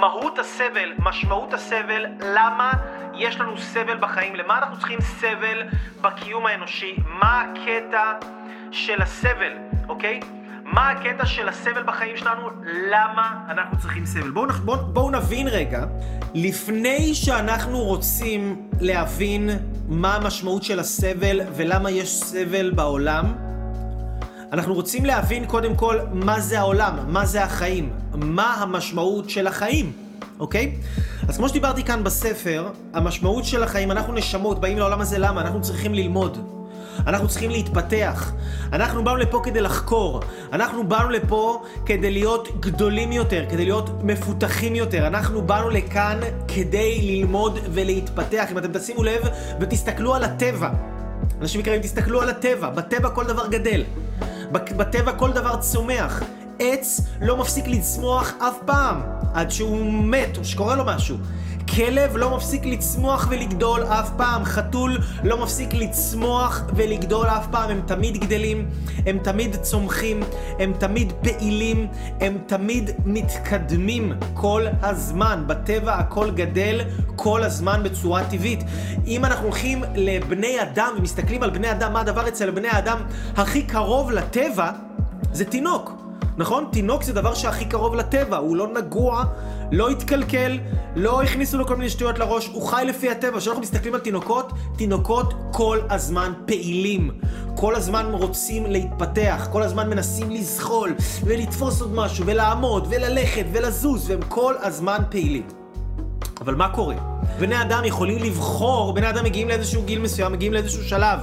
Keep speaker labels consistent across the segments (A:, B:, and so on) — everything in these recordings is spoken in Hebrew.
A: מהות הסבל, משמעות הסבל, למה יש לנו סבל בחיים, למה אנחנו צריכים סבל בקיום האנושי, מה הקטע של הסבל, אוקיי? מה הקטע של הסבל בחיים שלנו, למה אנחנו צריכים סבל. בואו בוא, בוא נבין רגע, לפני שאנחנו רוצים להבין מה המשמעות של הסבל ולמה יש סבל בעולם, אנחנו רוצים להבין קודם כל מה זה העולם, מה זה החיים, מה המשמעות של החיים, אוקיי? אז כמו שדיברתי כאן בספר, המשמעות של החיים, אנחנו נשמות, באים לעולם הזה למה? אנחנו צריכים ללמוד. אנחנו צריכים להתפתח. אנחנו באנו לפה כדי לחקור. אנחנו באנו לפה כדי להיות גדולים יותר, כדי להיות מפותחים יותר. אנחנו באנו לכאן כדי ללמוד ולהתפתח. אם אתם תשימו לב ותסתכלו על הטבע. אנשים יקרים, תסתכלו על הטבע. בטבע כל דבר גדל. בטבע כל דבר צומח. עץ לא מפסיק לצמוח אף פעם, עד שהוא מת או שקורה לו משהו. כלב לא מפסיק לצמוח ולגדול אף פעם, חתול לא מפסיק לצמוח ולגדול אף פעם, הם תמיד גדלים, הם תמיד צומחים, הם תמיד פעילים, הם תמיד מתקדמים כל הזמן. בטבע הכל גדל כל הזמן בצורה טבעית. אם אנחנו הולכים לבני אדם ומסתכלים על בני אדם, מה הדבר אצל בני אדם הכי קרוב לטבע? זה תינוק. נכון? תינוק זה דבר שהכי קרוב לטבע, הוא לא נגוע, לא התקלקל, לא הכניסו לו כל מיני שטויות לראש, הוא חי לפי הטבע. כשאנחנו מסתכלים על תינוקות, תינוקות כל הזמן פעילים. כל הזמן רוצים להתפתח, כל הזמן מנסים לזחול, ולתפוס עוד משהו, ולעמוד, וללכת, ולזוז, והם כל הזמן פעילים. אבל מה קורה? בני אדם יכולים לבחור, בני אדם מגיעים לאיזשהו גיל מסוים, מגיעים לאיזשהו שלב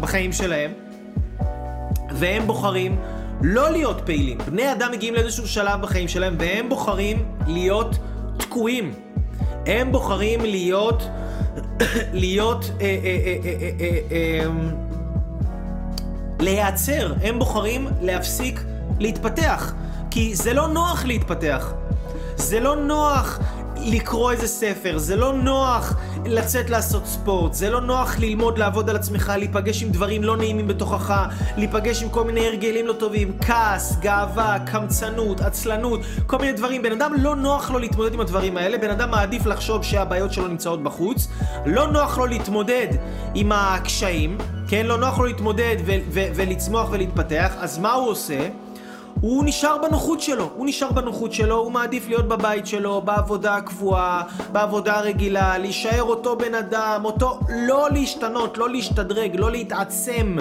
A: בחיים שלהם, והם בוחרים לא להיות פעילים. בני אדם מגיעים לאיזשהו שלב בחיים שלהם והם בוחרים להיות תקועים. הם בוחרים להיות, להיות, אה, אה, אה, להיעצר. הם בוחרים להפסיק להתפתח. כי זה לא נוח להתפתח. זה לא נוח לקרוא איזה ספר, זה לא נוח לצאת לעשות ספורט, זה לא נוח ללמוד לעבוד על עצמך, להיפגש עם דברים לא נעימים בתוכך, להיפגש עם כל מיני הרגלים לא טובים, כעס, גאווה, קמצנות, עצלנות, כל מיני דברים. בן אדם לא נוח לו להתמודד עם הדברים האלה, בן אדם מעדיף לחשוב שהבעיות שלו נמצאות בחוץ, לא נוח לו להתמודד עם הקשיים, כן? לא נוח לו להתמודד ולצמוח ולהתפתח, אז מה הוא עושה? הוא נשאר בנוחות שלו, הוא נשאר בנוחות שלו, הוא מעדיף להיות בבית שלו, בעבודה הקבועה, בעבודה הרגילה, להישאר אותו בן אדם, אותו... לא להשתנות, לא להשתדרג, לא להתעצם.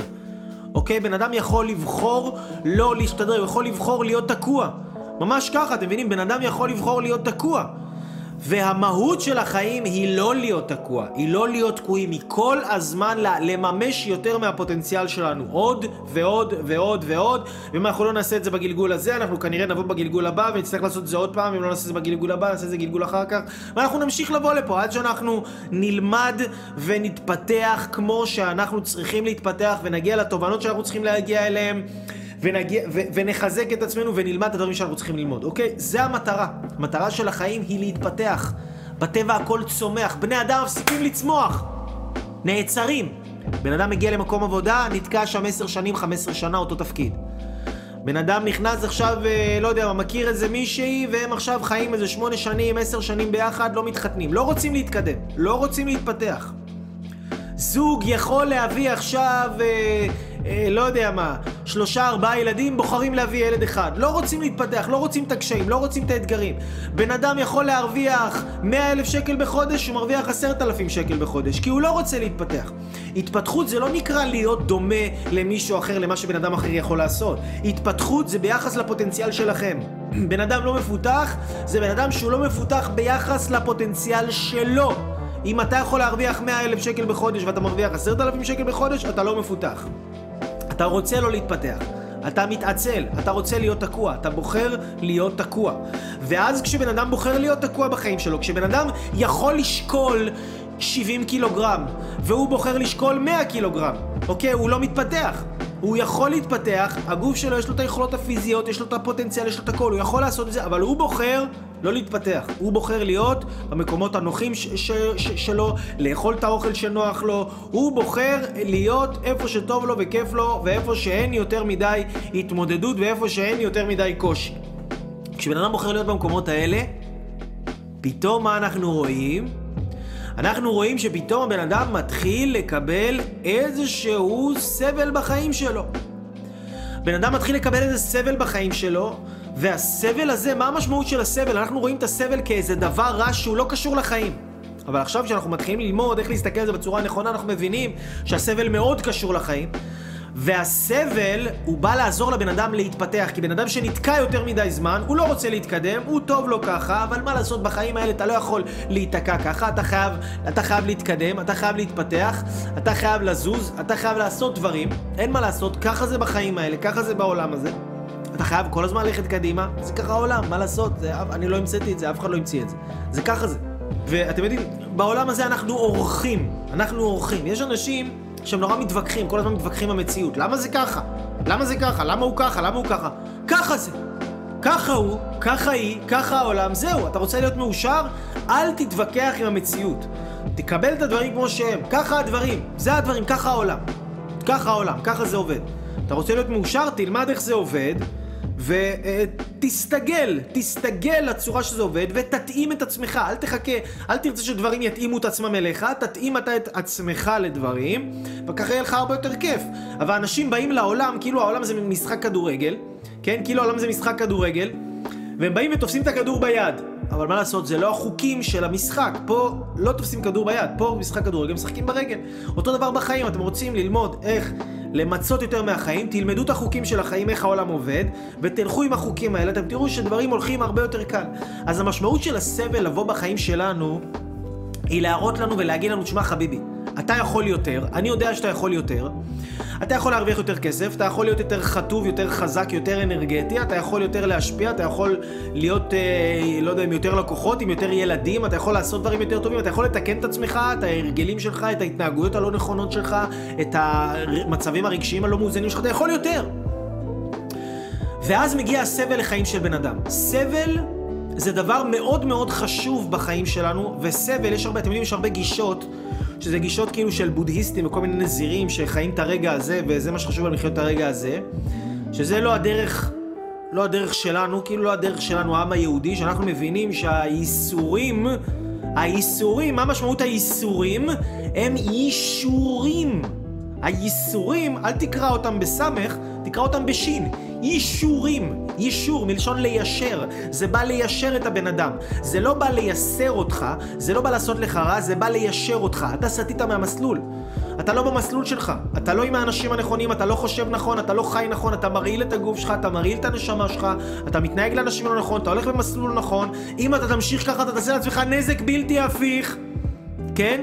A: אוקיי? בן אדם יכול לבחור לא להשתדרג, הוא יכול לבחור להיות תקוע. ממש ככה, אתם מבינים? בן אדם יכול לבחור להיות תקוע. והמהות של החיים היא לא להיות תקוע, היא לא להיות תקועים, היא כל הזמן לממש יותר מהפוטנציאל שלנו, עוד ועוד ועוד ועוד, ואם אנחנו לא נעשה את זה בגלגול הזה, אנחנו כנראה נבוא בגלגול הבא ונצטרך לעשות את זה עוד פעם, אם לא נעשה את זה בגלגול הבא, נעשה את זה גלגול אחר כך, ואנחנו נמשיך לבוא לפה עד שאנחנו נלמד ונתפתח כמו שאנחנו צריכים להתפתח ונגיע לתובנות שאנחנו צריכים להגיע אליהן. ונגיע, ו, ונחזק את עצמנו ונלמד את הדברים שאנחנו צריכים ללמוד, אוקיי? זה המטרה. המטרה של החיים היא להתפתח. בטבע הכל צומח. בני אדם מפסיקים לצמוח. נעצרים. בן אדם מגיע למקום עבודה, נתקע שם עשר שנים, חמש עשרה שנה, אותו תפקיד. בן אדם נכנס עכשיו, אה, לא יודע מכיר איזה מישהי, והם עכשיו חיים איזה שמונה שנים, עשר שנים ביחד, לא מתחתנים. לא רוצים להתקדם, לא רוצים להתפתח. זוג יכול להביא עכשיו... אה, אה, לא יודע מה, שלושה ארבעה ילדים, בוחרים להביא ילד אחד. לא רוצים להתפתח, לא רוצים את הקשיים, לא רוצים את האתגרים. בן אדם יכול להרוויח מאה אלף שקל בחודש, הוא מרוויח עשרת אלפים שקל בחודש, כי הוא לא רוצה להתפתח. התפתחות זה לא נקרא להיות דומה למישהו אחר, למה שבן אדם אחר יכול לעשות. התפתחות זה ביחס לפוטנציאל שלכם. בן אדם לא מפותח, זה בן אדם שהוא לא מפותח ביחס לפוטנציאל שלו. אם אתה יכול להרוויח 100 אלף שקל בחודש ואתה מרוויח 10,000 שקל בחודש, אתה לא מפותח. אתה רוצה לא להתפתח. אתה מתעצל, אתה רוצה להיות תקוע, אתה בוחר להיות תקוע. ואז כשבן אדם בוחר להיות תקוע בחיים שלו, כשבן אדם יכול לשקול 70 קילוגרם, והוא בוחר לשקול 100 קילוגרם, אוקיי? הוא לא מתפתח. הוא יכול להתפתח, הגוף שלו יש לו את היכולות הפיזיות, יש לו את הפוטנציאל, יש לו את הכל, הוא יכול לעשות את זה, אבל הוא בוחר לא להתפתח. הוא בוחר להיות במקומות הנוחים ש- ש- ש- שלו, לאכול את האוכל שנוח לו, הוא בוחר להיות איפה שטוב לו וכיף לו, ואיפה שאין יותר מדי התמודדות, ואיפה שאין יותר מדי קושי. כשבן אדם בוחר להיות במקומות האלה, פתאום מה אנחנו רואים? אנחנו רואים שפתאום הבן אדם מתחיל לקבל איזשהו סבל בחיים שלו. בן אדם מתחיל לקבל איזה סבל בחיים שלו, והסבל הזה, מה המשמעות של הסבל? אנחנו רואים את הסבל כאיזה דבר רע שהוא לא קשור לחיים. אבל עכשיו כשאנחנו מתחילים ללמוד איך להסתכל על זה בצורה הנכונה, אנחנו מבינים שהסבל מאוד קשור לחיים. והסבל, הוא בא לעזור לבן אדם להתפתח, כי בן אדם שנתקע יותר מדי זמן, הוא לא רוצה להתקדם, הוא טוב לו ככה, אבל מה לעשות, בחיים האלה אתה לא יכול להיתקע ככה, אתה חייב, אתה חייב להתקדם, אתה חייב להתפתח, אתה חייב לזוז, אתה חייב לעשות דברים, אין מה לעשות, ככה זה בחיים האלה, ככה זה בעולם הזה. אתה חייב כל הזמן ללכת קדימה, זה ככה העולם, מה לעשות, זה, אני לא המצאתי את זה, אף אחד לא המציא את זה. זה ככה זה. ואתם יודעים, בעולם הזה אנחנו אורחים, אנחנו אורחים. יש אנשים שהם נורא מתווכחים, כל הזמן מתווכחים במציאות. למה זה ככה? למה זה ככה? למה הוא ככה? למה הוא ככה? ככה זה. ככה הוא, ככה היא, ככה העולם, זהו, אתה רוצה להיות מאושר? אל תתווכח עם המציאות. תקבל את הדברים כמו שהם, ככה הדברים, זה הדברים, ככה העולם. ככה העולם, ככה זה עובד. אתה רוצה להיות מאושר? תלמד איך זה עובד, ותסתגל, תסתגל לצורה שזה עובד, ותתאים את עצמך, אל תחכה, אל תרצה שדברים יתאימו את עצמם אליך, תתאים אתה את עצמך לדברים, וככה יהיה לך הרבה יותר כיף. אבל אנשים באים לעולם, כאילו העולם זה משחק כדורגל, כן? כאילו העולם זה משחק כדורגל, והם באים ותופסים את הכדור ביד. אבל מה לעשות, זה לא החוקים של המשחק. פה לא תופסים כדור ביד, פה משחק כדורגל משחקים ברגל. אותו דבר בחיים, אתם רוצים ללמוד איך למצות יותר מהחיים, תלמדו את החוקים של החיים, איך העולם עובד, ותלכו עם החוקים האלה, אתם תראו שדברים הולכים הרבה יותר קל. אז המשמעות של הסבל לבוא בחיים שלנו, היא להראות לנו ולהגיד לנו, תשמע חביבי, אתה יכול יותר, אני יודע שאתה יכול יותר, אתה יכול להרוויח יותר כסף, אתה יכול להיות יותר חטוב, יותר חזק, יותר אנרגטי, אתה יכול יותר להשפיע, אתה יכול להיות, אה, לא יודע, עם יותר לקוחות, עם יותר ילדים, אתה יכול לעשות דברים יותר טובים, אתה יכול לתקן את עצמך, את ההרגלים שלך, את ההתנהגויות הלא נכונות שלך, את המצבים הרגשיים הלא מאוזנים שלך, אתה יכול יותר. ואז מגיע הסבל לחיים של בן אדם. סבל זה דבר מאוד מאוד חשוב בחיים שלנו, וסבל, יש הרבה, אתם יודעים, יש הרבה גישות, שזה גישות כאילו של בודהיסטים וכל מיני נזירים שחיים את הרגע הזה, וזה מה שחשוב להם לחיות את הרגע הזה, שזה לא הדרך, לא הדרך שלנו, כאילו לא הדרך שלנו, העם היהודי, שאנחנו מבינים שהאיסורים, האיסורים, מה משמעות האיסורים? הם אישורים. הייסורים, אל תקרא אותם בסמך, תקרא אותם בשין. אישורים, אישור מלשון ליישר, זה בא ליישר את הבן אדם. זה לא בא לייסר אותך, זה לא בא לעשות לך רע, זה בא ליישר אותך. אתה סטית מהמסלול. אתה לא במסלול שלך, אתה לא עם האנשים הנכונים, אתה לא חושב נכון, אתה לא חי נכון, אתה מרעיל את הגוף שלך, אתה מרעיל את הנשמה שלך, אתה מתנהג לאנשים לא נכון, אתה הולך במסלול נכון, אם אתה תמשיך ככה אתה תעשה לעצמך נזק בלתי הפיך, כן?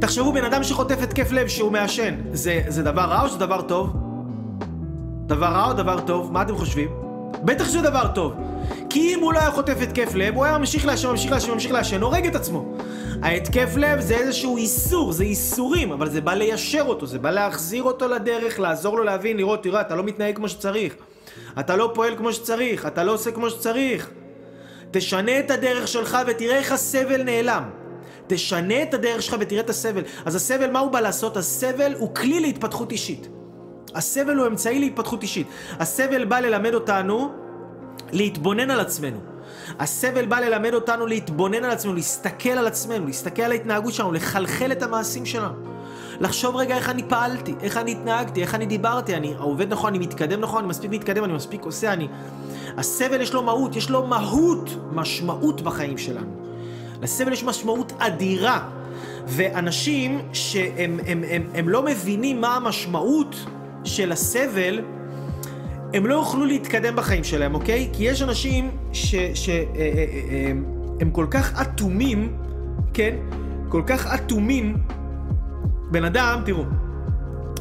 A: תחשבו, בן אדם שחוטף התקף לב שהוא מעשן, זה, זה דבר רע או שזה דבר טוב? דבר רע או דבר טוב? מה אתם חושבים? בטח שזה דבר טוב. כי אם הוא לא היה חוטף התקף לב, הוא היה ממשיך לעשן, ממשיך לעשן, ממשיך לעשן, הורג את עצמו. ההתקף לב זה איזשהו איסור, זה איסורים, אבל זה בא ליישר אותו, זה בא להחזיר אותו לדרך, לעזור לו להבין, לראות, תראה, אתה לא מתנהג כמו שצריך. אתה לא פועל כמו שצריך, אתה לא עושה כמו שצריך. תשנה את הדרך שלך ותראה איך הסבל נעלם. תשנה את הדרך שלך ותראה את הסבל. אז הסבל, מה הוא בא לעשות? הסבל הוא כלי להתפתחות אישית. הסבל הוא אמצעי להתפתחות אישית. הסבל בא ללמד אותנו להתבונן על עצמנו. הסבל בא ללמד אותנו להתבונן על עצמנו, להסתכל על עצמנו, להסתכל על ההתנהגות שלנו, לחלחל את המעשים שלנו. לחשוב רגע איך אני פעלתי, איך אני התנהגתי, איך אני דיברתי, אני עובד נכון, אני מתקדם נכון, אני מספיק מתקדם, אני מספיק עושה, אני... הסבל יש לו מהות, יש לו מהות, משמעות בחיים שלנו. לסבל יש משמעות אדירה. ואנשים שהם הם, הם, הם לא מבינים מה המשמעות של הסבל, הם לא יוכלו להתקדם בחיים שלהם, אוקיי? כי יש אנשים שהם אה, אה, אה, כל כך אטומים, כן? כל כך אטומים. בן אדם, תראו,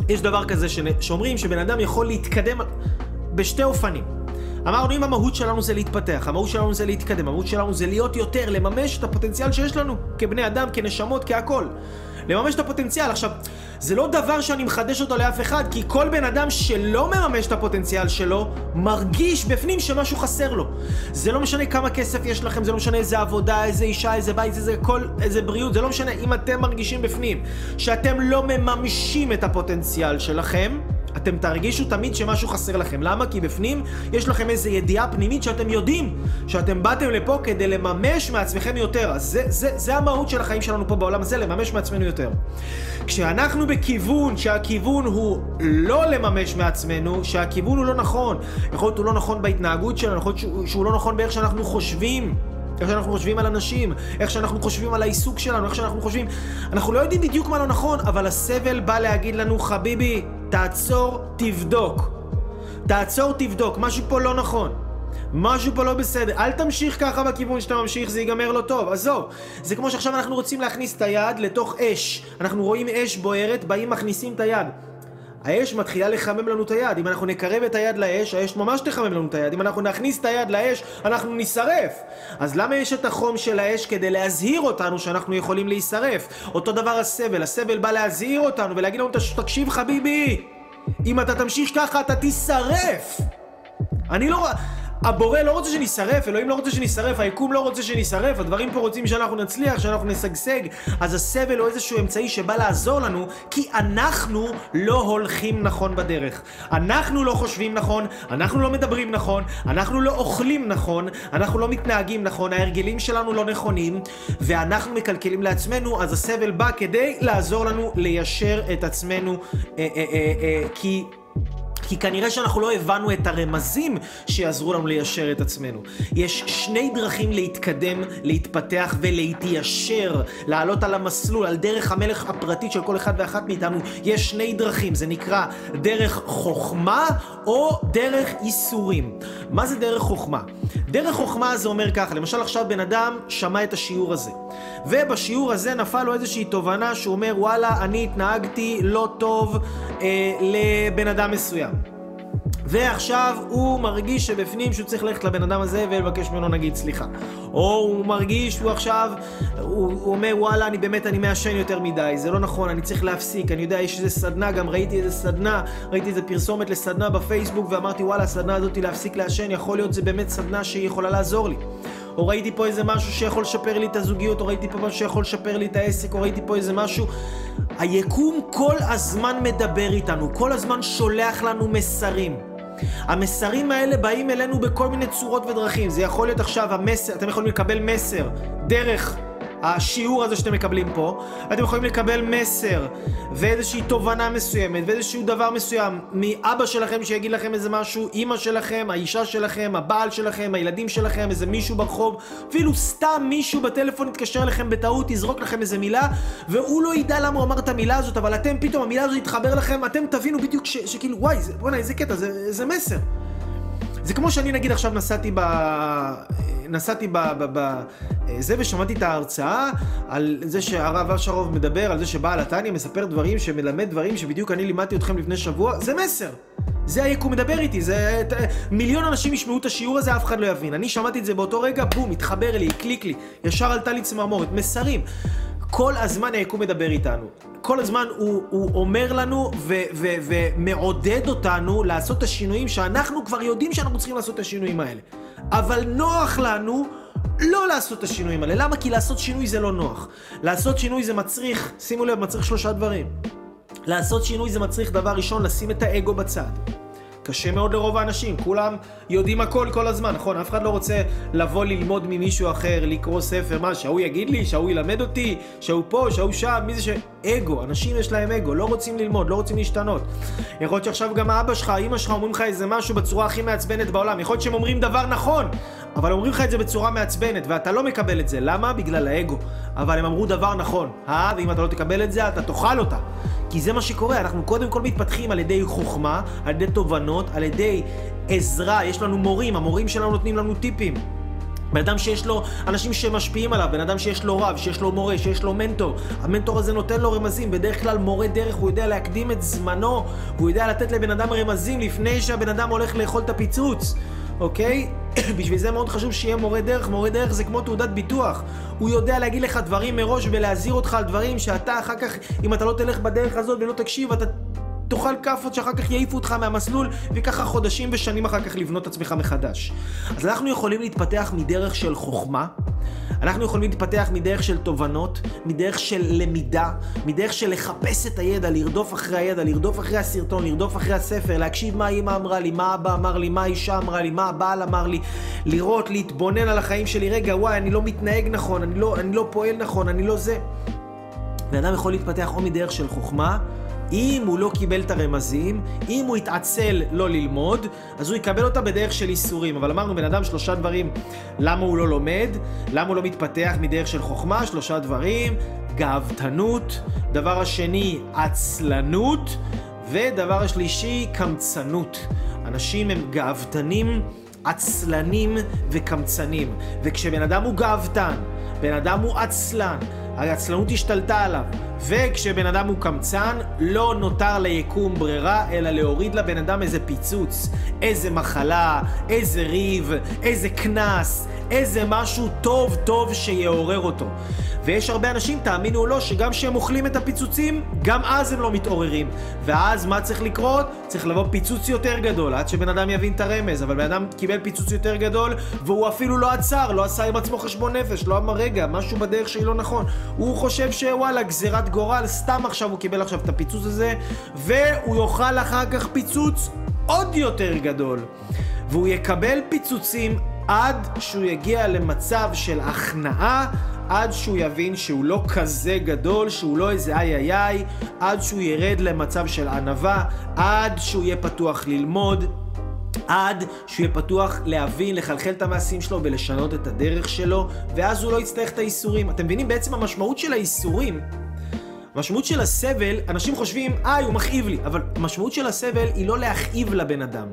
A: יש דבר כזה שאומרים שבן אדם יכול להתקדם בשתי אופנים. אמרנו אם המהות שלנו זה להתפתח, המהות שלנו זה להתקדם, המהות שלנו זה להיות יותר, לממש את הפוטנציאל שיש לנו כבני אדם, כנשמות, כהכול. לממש את הפוטנציאל. עכשיו, זה לא דבר שאני מחדש אותו לאף אחד, כי כל בן אדם שלא מממש את הפוטנציאל שלו, מרגיש בפנים שמשהו חסר לו. זה לא משנה כמה כסף יש לכם, זה לא משנה איזה עבודה, איזה אישה, איזה בית, איזה כל, איזה בריאות, זה לא משנה. אם אתם מרגישים בפנים שאתם לא מממשים את הפוטנציאל שלכם, אתם תרגישו תמיד שמשהו חסר לכם. למה? כי בפנים יש לכם איזו ידיעה פנימית שאתם יודעים שאתם באתם לפה כדי לממש מעצמכם יותר. אז זה, זה, זה המהות של החיים שלנו פה בעולם הזה, לממש מעצמנו יותר. כשאנחנו בכיוון שהכיוון הוא לא לממש מעצמנו, שהכיוון הוא לא נכון, יכול להיות הוא לא נכון בהתנהגות שלנו, יכול להיות שהוא לא נכון באיך שאנחנו חושבים. איך שאנחנו חושבים על אנשים, איך שאנחנו חושבים על העיסוק שלנו, איך שאנחנו חושבים... אנחנו לא יודעים בדיוק מה לא נכון, אבל הסבל בא להגיד לנו, חביבי, תעצור, תבדוק. תעצור, תבדוק, משהו פה לא נכון. משהו פה לא בסדר. אל תמשיך ככה בכיוון שאתה ממשיך, זה ייגמר לא טוב. עזוב. זה כמו שעכשיו אנחנו רוצים להכניס את היד לתוך אש. אנחנו רואים אש בוערת, באים מכניסים את היד. האש מתחילה לחמם לנו את היד. אם אנחנו נקרב את היד לאש, האש ממש תחמם לנו את היד. אם אנחנו נכניס את היד לאש, אנחנו נשרף. אז למה יש את החום של האש? כדי להזהיר אותנו שאנחנו יכולים להישרף. אותו דבר הסבל. הסבל בא להזהיר אותנו ולהגיד לנו, תקשיב חביבי, אם אתה תמשיך ככה אתה תישרף. אני לא... הבורא לא רוצה שנשרף, אלוהים לא רוצה שנשרף, היקום לא רוצה שנשרף, הדברים פה רוצים שאנחנו נצליח, שאנחנו נשגשג, אז הסבל הוא איזשהו אמצעי שבא לעזור לנו, כי אנחנו לא הולכים נכון בדרך. אנחנו לא חושבים נכון, אנחנו לא מדברים נכון, אנחנו לא אוכלים נכון, אנחנו לא מתנהגים נכון, ההרגלים שלנו לא נכונים, ואנחנו מקלקלים לעצמנו, אז הסבל בא כדי לעזור לנו ליישר את עצמנו, אה, אה, אה, אה, כי... כי כנראה שאנחנו לא הבנו את הרמזים שיעזרו לנו ליישר את עצמנו. יש שני דרכים להתקדם, להתפתח ולהתיישר, לעלות על המסלול, על דרך המלך הפרטית של כל אחד ואחת מאיתנו. יש שני דרכים, זה נקרא דרך חוכמה או דרך ייסורים. מה זה דרך חוכמה? דרך חוכמה זה אומר ככה, למשל עכשיו בן אדם שמע את השיעור הזה, ובשיעור הזה נפל לו איזושהי תובנה שהוא אומר וואלה, אני התנהגתי לא טוב אה, לבן אדם מסוים. ועכשיו הוא מרגיש שבפנים שהוא צריך ללכת לבן אדם הזה ולבקש ממנו נגיד סליחה. או הוא מרגיש שהוא עכשיו, הוא, הוא אומר וואלה אני באמת אני מעשן יותר מדי, זה לא נכון, אני צריך להפסיק, אני יודע יש איזה סדנה, גם ראיתי איזה סדנה, ראיתי איזה פרסומת לסדנה בפייסבוק ואמרתי וואלה הסדנה הזאת להפסיק לעשן, יכול להיות זה באמת סדנה שהיא יכולה לעזור לי. או ראיתי פה איזה משהו שיכול לשפר לי את הזוגיות, או ראיתי פה משהו שיכול לשפר לי את העסק, או ראיתי פה איזה משהו. היקום כל הזמן מדבר איתנו, כל הזמן שולח לנו מסרים. המסרים האלה באים אלינו בכל מיני צורות ודרכים. זה יכול להיות עכשיו המסר, אתם יכולים לקבל מסר דרך השיעור הזה שאתם מקבלים פה, אתם יכולים לקבל מסר ואיזושהי תובנה מסוימת ואיזשהו דבר מסוים מאבא שלכם שיגיד לכם איזה משהו, אימא שלכם, האישה שלכם, הבעל שלכם, הילדים שלכם, איזה מישהו ברחוב, אפילו סתם מישהו בטלפון יתקשר אליכם בטעות, יזרוק לכם איזה מילה, והוא לא ידע למה הוא אמר את המילה הזאת, אבל אתם פתאום, המילה הזאת יתחבר לכם, אתם תבינו בדיוק שכאילו, וואי, בוא'נה, איזה קטע, זה, זה מסר. זה כמו שאני נגיד עכשיו נסעתי ב... נסעתי ב... ב... ב... זה ושמעתי את ההרצאה על זה שהרב אשרוב מדבר, על זה שבעל התניא מספר דברים, שמלמד דברים שבדיוק אני לימדתי אתכם לפני שבוע, זה מסר. זה היקום מדבר איתי, זה... מיליון אנשים ישמעו את השיעור הזה, אף אחד לא יבין. אני שמעתי את זה באותו רגע, בום, התחבר לי, הקליק לי, ישר עלתה לי צמרמורת, מסרים. כל הזמן היקום מדבר איתנו. כל הזמן הוא, הוא אומר לנו ו, ו, ומעודד אותנו לעשות את השינויים שאנחנו כבר יודעים שאנחנו צריכים לעשות את השינויים האלה. אבל נוח לנו לא לעשות את השינויים האלה. למה? כי לעשות שינוי זה לא נוח. לעשות שינוי זה מצריך, שימו לב, מצריך שלושה דברים. לעשות שינוי זה מצריך דבר ראשון, לשים את האגו בצד. קשה מאוד לרוב האנשים, כולם יודעים הכל כל הזמן, נכון? אף אחד לא רוצה לבוא ללמוד ממישהו אחר, לקרוא ספר, מה, שההוא יגיד לי, שההוא ילמד אותי, שההוא פה, שההוא שם, מי זה ש... אגו, אנשים יש להם אגו, לא רוצים ללמוד, לא רוצים להשתנות. יכול להיות שעכשיו גם האבא שלך, האמא שלך אומרים לך איזה משהו בצורה הכי מעצבנת בעולם, יכול להיות שהם אומרים דבר נכון, אבל אומרים לך את זה בצורה מעצבנת, ואתה לא מקבל את זה, למה? בגלל האגו. אבל הם אמרו דבר נכון, אה? ואם אתה לא תקבל את זה, אתה תאכל אותה. כי זה מה שקורה, אנחנו קודם כל מתפתחים על ידי חוכמה, על ידי תובנות, על ידי עזרה, יש לנו מורים, המורים שלנו נותנים לנו טיפים. בן אדם שיש לו אנשים שמשפיעים עליו, בן אדם שיש לו רב, שיש לו מורה, שיש לו מנטור. המנטור הזה נותן לו רמזים, בדרך כלל מורה דרך, הוא יודע להקדים את זמנו, הוא יודע לתת לבן אדם רמזים לפני שהבן אדם הולך לאכול את הפיצוץ. אוקיי? בשביל זה מאוד חשוב שיהיה מורה דרך. מורה דרך זה כמו תעודת ביטוח. הוא יודע להגיד לך דברים מראש ולהזהיר אותך על דברים שאתה אחר כך, אם אתה לא תלך בדרך הזאת ולא תקשיב, אתה תאכל כאפות שאחר כך יעיפו אותך מהמסלול, וככה חודשים ושנים אחר כך לבנות את עצמך מחדש. אז אנחנו יכולים להתפתח מדרך של חוכמה, אנחנו יכולים להתפתח מדרך של תובנות, מדרך של למידה, מדרך של לחפש את הידע, לרדוף אחרי הידע, לרדוף אחרי הסרטון, לרדוף אחרי הספר, להקשיב מה אימא אמרה לי, מה אבא אמר לי, מה האישה אמרה לי, מה הבעל אמר לי, לראות, להתבונן על החיים שלי, רגע, וואי, אני לא מתנהג נכון, אני לא, אני לא פועל נכון, אני לא זה. בן אדם יכול להתפתח או מדרך של חוכמה, אם הוא לא קיבל את הרמזים, אם הוא התעצל לא ללמוד, אז הוא יקבל אותה בדרך של איסורים. אבל אמרנו, בן אדם שלושה דברים, למה הוא לא לומד, למה הוא לא מתפתח מדרך של חוכמה, שלושה דברים, גאוותנות, דבר השני, עצלנות, ודבר השלישי, קמצנות. אנשים הם גאוותנים, עצלנים וקמצנים. וכשבן אדם הוא גאוותן, בן אדם הוא עצלן, העצלנות השתלטה עליו. וכשבן אדם הוא קמצן, לא נותר ליקום ברירה, אלא להוריד לבן אדם איזה פיצוץ, איזה מחלה, איזה ריב, איזה קנס, איזה משהו טוב טוב שיעורר אותו. ויש הרבה אנשים, תאמינו או לא, שגם כשהם אוכלים את הפיצוצים, גם אז הם לא מתעוררים. ואז מה צריך לקרות? צריך לבוא פיצוץ יותר גדול, עד שבן אדם יבין את הרמז. אבל בן אדם קיבל פיצוץ יותר גדול, והוא אפילו לא עצר, לא עשה עם עצמו חשבון נפש, לא אמר, רגע, משהו בדרך שלי לא נכון. הוא חושב שוואלה, גזירת גורל, סתם עכשיו הוא קיבל עכשיו את הפיצוץ הזה, והוא יאכל אחר כך פיצוץ עוד יותר גדול. והוא יקבל פיצוצים עד שהוא יגיע למצב של הכנעה, עד שהוא יבין שהוא לא כזה גדול, שהוא לא איזה איי איי איי, עד שהוא ירד למצב של ענווה, עד שהוא יהיה פתוח ללמוד. עד שהוא יהיה פתוח להבין, לחלחל את המעשים שלו ולשנות את הדרך שלו, ואז הוא לא יצטרך את האיסורים. אתם מבינים? בעצם המשמעות של האיסורים, המשמעות של הסבל, אנשים חושבים, איי, הוא מכאיב לי, אבל המשמעות של הסבל היא לא להכאיב לבן אדם.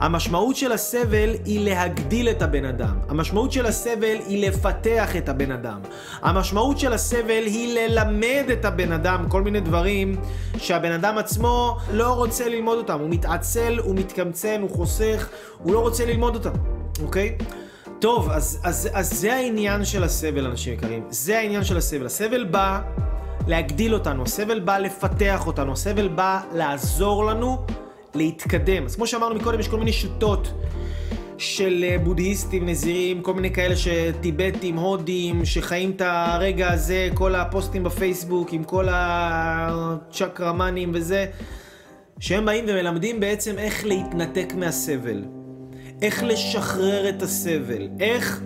A: המשמעות של הסבל היא להגדיל את הבן אדם. המשמעות של הסבל היא לפתח את הבן אדם. המשמעות של הסבל היא ללמד את הבן אדם כל מיני דברים שהבן אדם עצמו לא רוצה ללמוד אותם. הוא מתעצל, הוא מתקמצן, הוא חוסך, הוא לא רוצה ללמוד אותם, אוקיי? טוב, אז, אז, אז זה העניין של הסבל, אנשים יקרים. זה העניין של הסבל. הסבל בא להגדיל אותנו, הסבל בא לפתח אותנו, הסבל בא לעזור לנו להתקדם. אז כמו שאמרנו מקודם, יש כל מיני שיטות של אה, בודהיסטים, נזירים, כל מיני כאלה שטיבטים, הודים, שחיים את הרגע הזה, כל הפוסטים בפייסבוק עם כל הצ'קרמנים וזה, שהם באים ומלמדים בעצם איך להתנתק מהסבל, איך לשחרר את הסבל, איך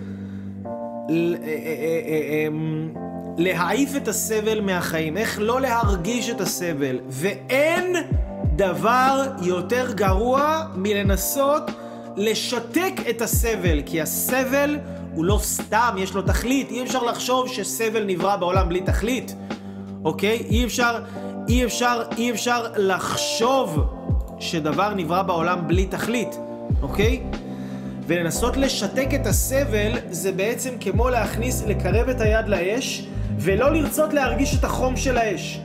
A: אה, אה, אמ, להעיף את הסבל מהחיים, איך לא להרגיש את הסבל, ואין דבר יותר גרוע מלנסות לשתק את הסבל, כי הסבל הוא לא סתם, יש לו תכלית. אי אפשר לחשוב שסבל נברא בעולם בלי תכלית, אוקיי? אי אפשר, אי אפשר, אי אפשר לחשוב שדבר נברא בעולם בלי תכלית, אוקיי? ולנסות לשתק את הסבל זה בעצם כמו להכניס, לקרב את היד לאש ולא לרצות להרגיש את החום של האש.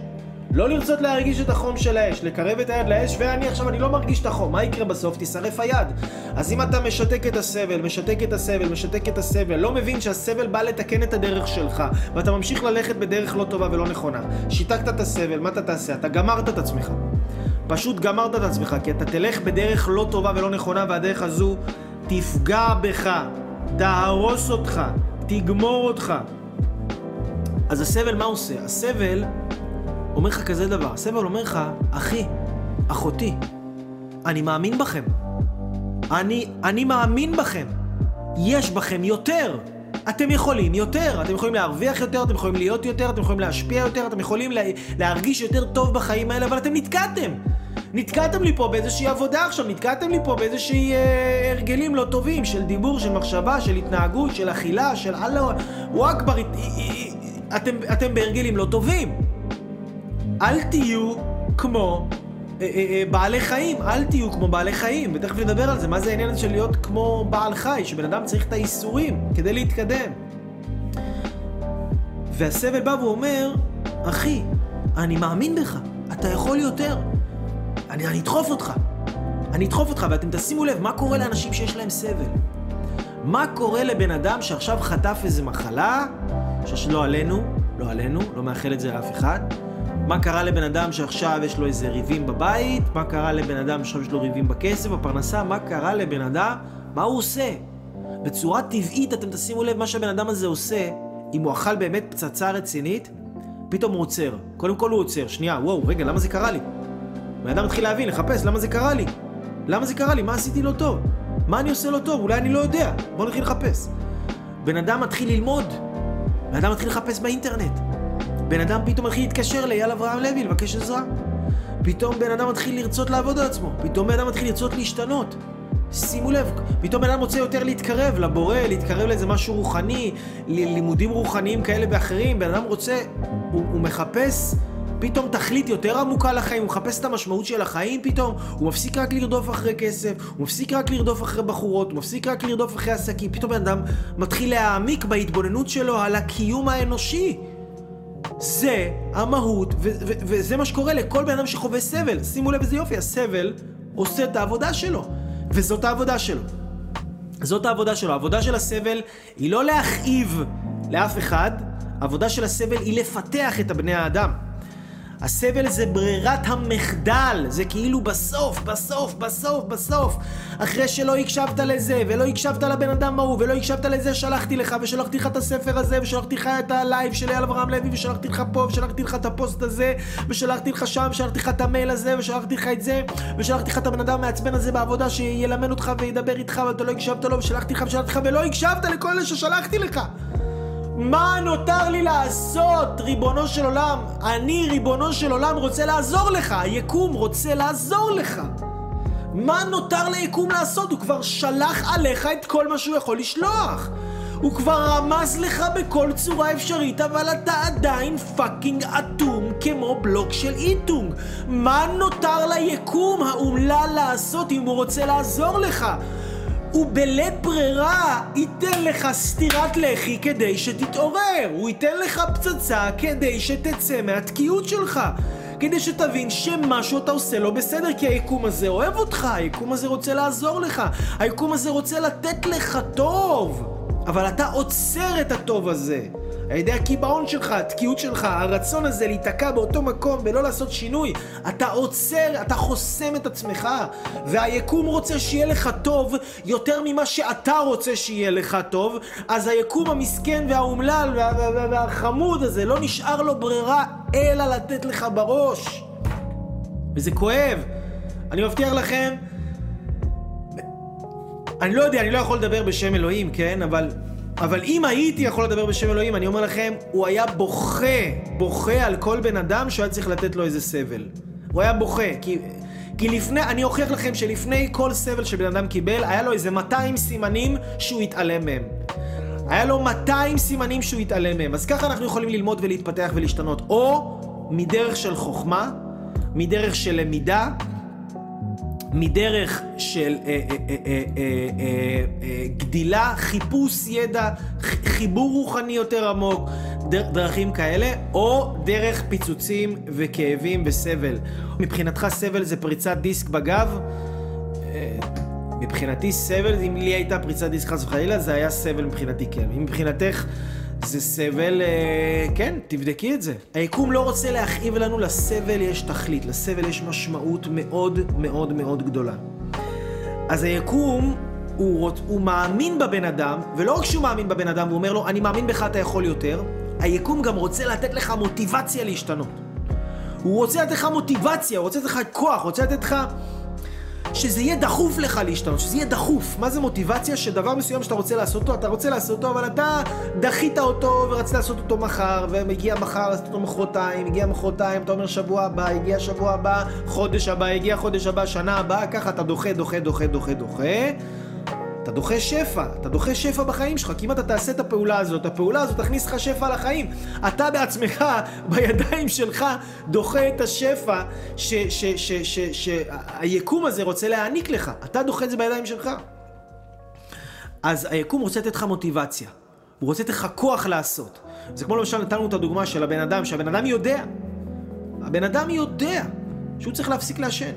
A: לא לרצות להרגיש את החום של האש, לקרב את היד לאש, ואני עכשיו, אני לא מרגיש את החום, מה יקרה בסוף? תישרף היד. אז אם אתה משתק את הסבל, משתק את הסבל, משתק את הסבל, לא מבין שהסבל בא לתקן את הדרך שלך, ואתה ממשיך ללכת בדרך לא טובה ולא נכונה. שיתקת את הסבל, מה אתה תעשה? אתה גמרת את עצמך. פשוט גמרת את עצמך, כי אתה תלך בדרך לא טובה ולא נכונה, והדרך הזו תפגע בך, תהרוס אותך, תגמור אותך. אז הסבל מה עושה? הסבל אומר לך כזה דבר, הסבל אומר לך, אחי, אחותי, אני מאמין בכם. אני, אני מאמין בכם. יש בכם יותר. אתם יכולים יותר, אתם יכולים להרוויח יותר, אתם יכולים להיות יותר, אתם יכולים להשפיע יותר, אתם יכולים לה, להרגיש יותר טוב בחיים האלה, אבל אתם נתקעתם. נתקעתם לי פה באיזושהי עבודה עכשיו, נתקעתם לי פה באיזושהי אה, הרגלים לא טובים של דיבור, של מחשבה, של התנהגות, של אכילה, של אללה, וואכבר, אתם, אתם בהרגלים לא טובים. אל תהיו כמו אה, אה, אה, בעלי חיים, אל תהיו כמו בעלי חיים, ותכף נדבר על זה, מה זה העניין הזה של להיות כמו בעל חי, שבן אדם צריך את האיסורים כדי להתקדם. והסבל בא ואומר, אחי, אני מאמין בך, אתה יכול יותר. אני, אני אדחוף אותך. אני אדחוף אותך, ואתם תשימו לב, מה קורה לאנשים שיש להם סבל? מה קורה לבן אדם שעכשיו חטף איזה מחלה, שלא עלינו, לא עלינו, לא מאחל את זה לאף אחד, מה קרה לבן אדם שעכשיו יש לו איזה ריבים בבית, מה קרה לבן אדם שעכשיו יש לו ריבים בכסף, בפרנסה, מה קרה לבן אדם, מה הוא עושה? בצורה טבעית אתם תשימו לב מה שהבן אדם הזה עושה, אם הוא אכל באמת פצצה רצינית, פתאום הוא עוצר. קודם כל הוא עוצר, שנייה, וואו, רגע, למה זה קרה לי? בן אדם מתחיל להבין, לחפש, למה זה קרה לי? למה זה קרה לי? מה עשיתי לא טוב? מה אני עושה לא טוב? אולי אני לא יודע. בוא נתחיל לחפש. בן אדם מתחיל ללמוד. בן אדם מתחיל לחפש באינטרנט. בן אדם פתאום מתחיל להתקשר לאייל אברהם לוי לבקש עזרה. פתאום בן אדם מתחיל לרצות לעבוד על עצמו. פתאום בן אדם מתחיל לרצות להשתנות. שימו לב, פתאום בן אדם רוצה יותר להתקרב לבורא, להתקרב לאיזה משהו רוחני, לימודים רוחניים כאלה ואחרים. בן אדם רוצה, הוא, הוא מחפש פתאום תכלית יותר עמוקה לחיים, הוא מחפש את המשמעות של החיים פתאום, הוא מפסיק רק לרדוף אחרי כסף, הוא מפסיק רק לרדוף אחרי בחורות, הוא מפסיק רק לרדוף אחרי עסקים, פתאום בן אדם מתחיל להעמיק בהתבוננות שלו על הקיום האנושי. זה המהות, וזה מה שקורה לכל בן אדם שחווה סבל. שימו לב איזה יופי, הסבל עושה את העבודה שלו, וזאת העבודה שלו. זאת העבודה שלו. העבודה של הסבל היא לא להכאיב לאף אחד, העבודה של הסבל היא לפתח את הבני האדם. הסבל זה ברירת המחדל, זה כאילו בסוף, בסוף, בסוף, בסוף. אחרי שלא הקשבת לזה, ולא הקשבת לבן אדם ההוא, ולא הקשבת לזה, שלחתי לך, ושלחתי לך את הספר הזה, ושלחתי לך את ה live של אייל אברהם לוי, ושלחתי לך פה, ושלחתי לך את הפוסט הזה, ושלחתי לך שם, ושלחתי לך את המייל הזה, ושלחתי לך את זה, ושלחתי לך את הבן אדם המעצבן הזה בעבודה שילמד אותך וידבר איתך, ואתה לא הקשבת לו, ושלחתי לך, ושלחתי לך, ולא הקשבת לכל אלה ששלחתי לך. מה נותר לי לעשות, ריבונו של עולם? אני, ריבונו של עולם, רוצה לעזור לך. היקום רוצה לעזור לך. מה נותר ליקום לעשות? הוא כבר שלח עליך את כל מה שהוא יכול לשלוח. הוא כבר רמז לך בכל צורה אפשרית, אבל אתה עדיין fucking אטום כמו בלוק של איטונג. מה נותר ליקום האומלל לעשות אם הוא רוצה לעזור לך? הוא בלית ברירה ייתן לך סטירת לחי כדי שתתעורר. הוא ייתן לך פצצה כדי שתצא מהתקיעות שלך. כדי שתבין שמשהו אתה עושה לא בסדר, כי היקום הזה אוהב אותך, היקום הזה רוצה לעזור לך, היקום הזה רוצה לתת לך טוב. אבל אתה עוצר את הטוב הזה. על ידי הקיבעון שלך, התקיעות שלך, הרצון הזה להיתקע באותו מקום ולא לעשות שינוי, אתה עוצר, אתה חוסם את עצמך, והיקום רוצה שיהיה לך טוב יותר ממה שאתה רוצה שיהיה לך טוב, אז היקום המסכן והאומלל וה, וה, וה, והחמוד הזה, לא נשאר לו ברירה אלא לתת לך בראש. וזה כואב. אני מבטיח לכם, אני לא יודע, אני לא יכול לדבר בשם אלוהים, כן? אבל אבל אם הייתי יכול לדבר בשם אלוהים, אני אומר לכם, הוא היה בוכה, בוכה על כל בן אדם שהיה צריך לתת לו איזה סבל. הוא היה בוכה, כי, כי לפני, אני אוכיח לכם שלפני כל סבל שבן אדם קיבל, היה לו איזה 200 סימנים שהוא התעלם מהם. היה לו 200 סימנים שהוא התעלם מהם. אז ככה אנחנו יכולים ללמוד ולהתפתח ולהשתנות. או מדרך של חוכמה, מדרך של למידה, מדרך של אה, אה, אה, אה, אה, אה, גדילה, חיפוש ידע, חיבור רוחני יותר עמוק, דר, דרכים כאלה, או דרך פיצוצים וכאבים וסבל. מבחינתך סבל זה פריצת דיסק בגב? מבחינתי סבל, אם לי הייתה פריצת דיסק חס וחלילה, זה היה סבל מבחינתי כן. אם מבחינתך... זה סבל, אה, כן, תבדקי את זה. היקום לא רוצה להכאיב לנו, לסבל יש תכלית, לסבל יש משמעות מאוד מאוד מאוד גדולה. אז היקום, הוא, רוצ, הוא מאמין בבן אדם, ולא רק שהוא מאמין בבן אדם, הוא אומר לו, אני מאמין בך, אתה יכול יותר, היקום גם רוצה לתת לך מוטיבציה להשתנות. הוא רוצה לתת לך מוטיבציה, הוא רוצה לתת לך כוח, הוא רוצה לתת לך... שזה יהיה דחוף לך להשתנות, שזה יהיה דחוף. מה זה מוטיבציה? שדבר מסוים שאתה רוצה לעשות אותו, אתה רוצה לעשות אותו, אבל אתה דחית אותו ורצית לעשות אותו מחר, ומגיע מחר, לעשות אותו מחרתיים, הגיע מחרתיים, אתה אומר שבוע הבא, הגיע שבוע הבא, חודש הבא, הגיע חודש הבא, שנה הבאה, ככה אתה דוחה, דוחה, דוחה, דוחה, דוחה. אתה דוחה שפע, אתה דוחה שפע בחיים שלך, כי אם אתה תעשה את הפעולה הזאת, הפעולה הזאת תכניס לך שפע לחיים. אתה בעצמך, בידיים שלך, דוחה את השפע שהיקום הזה רוצה להעניק לך. אתה דוחה את זה בידיים שלך. אז היקום רוצה לתת לך מוטיבציה. הוא רוצה לתת לך כוח לעשות. זה כמו למשל נתנו את הדוגמה של הבן אדם, שהבן אדם יודע. הבן אדם יודע שהוא צריך להפסיק לעשן.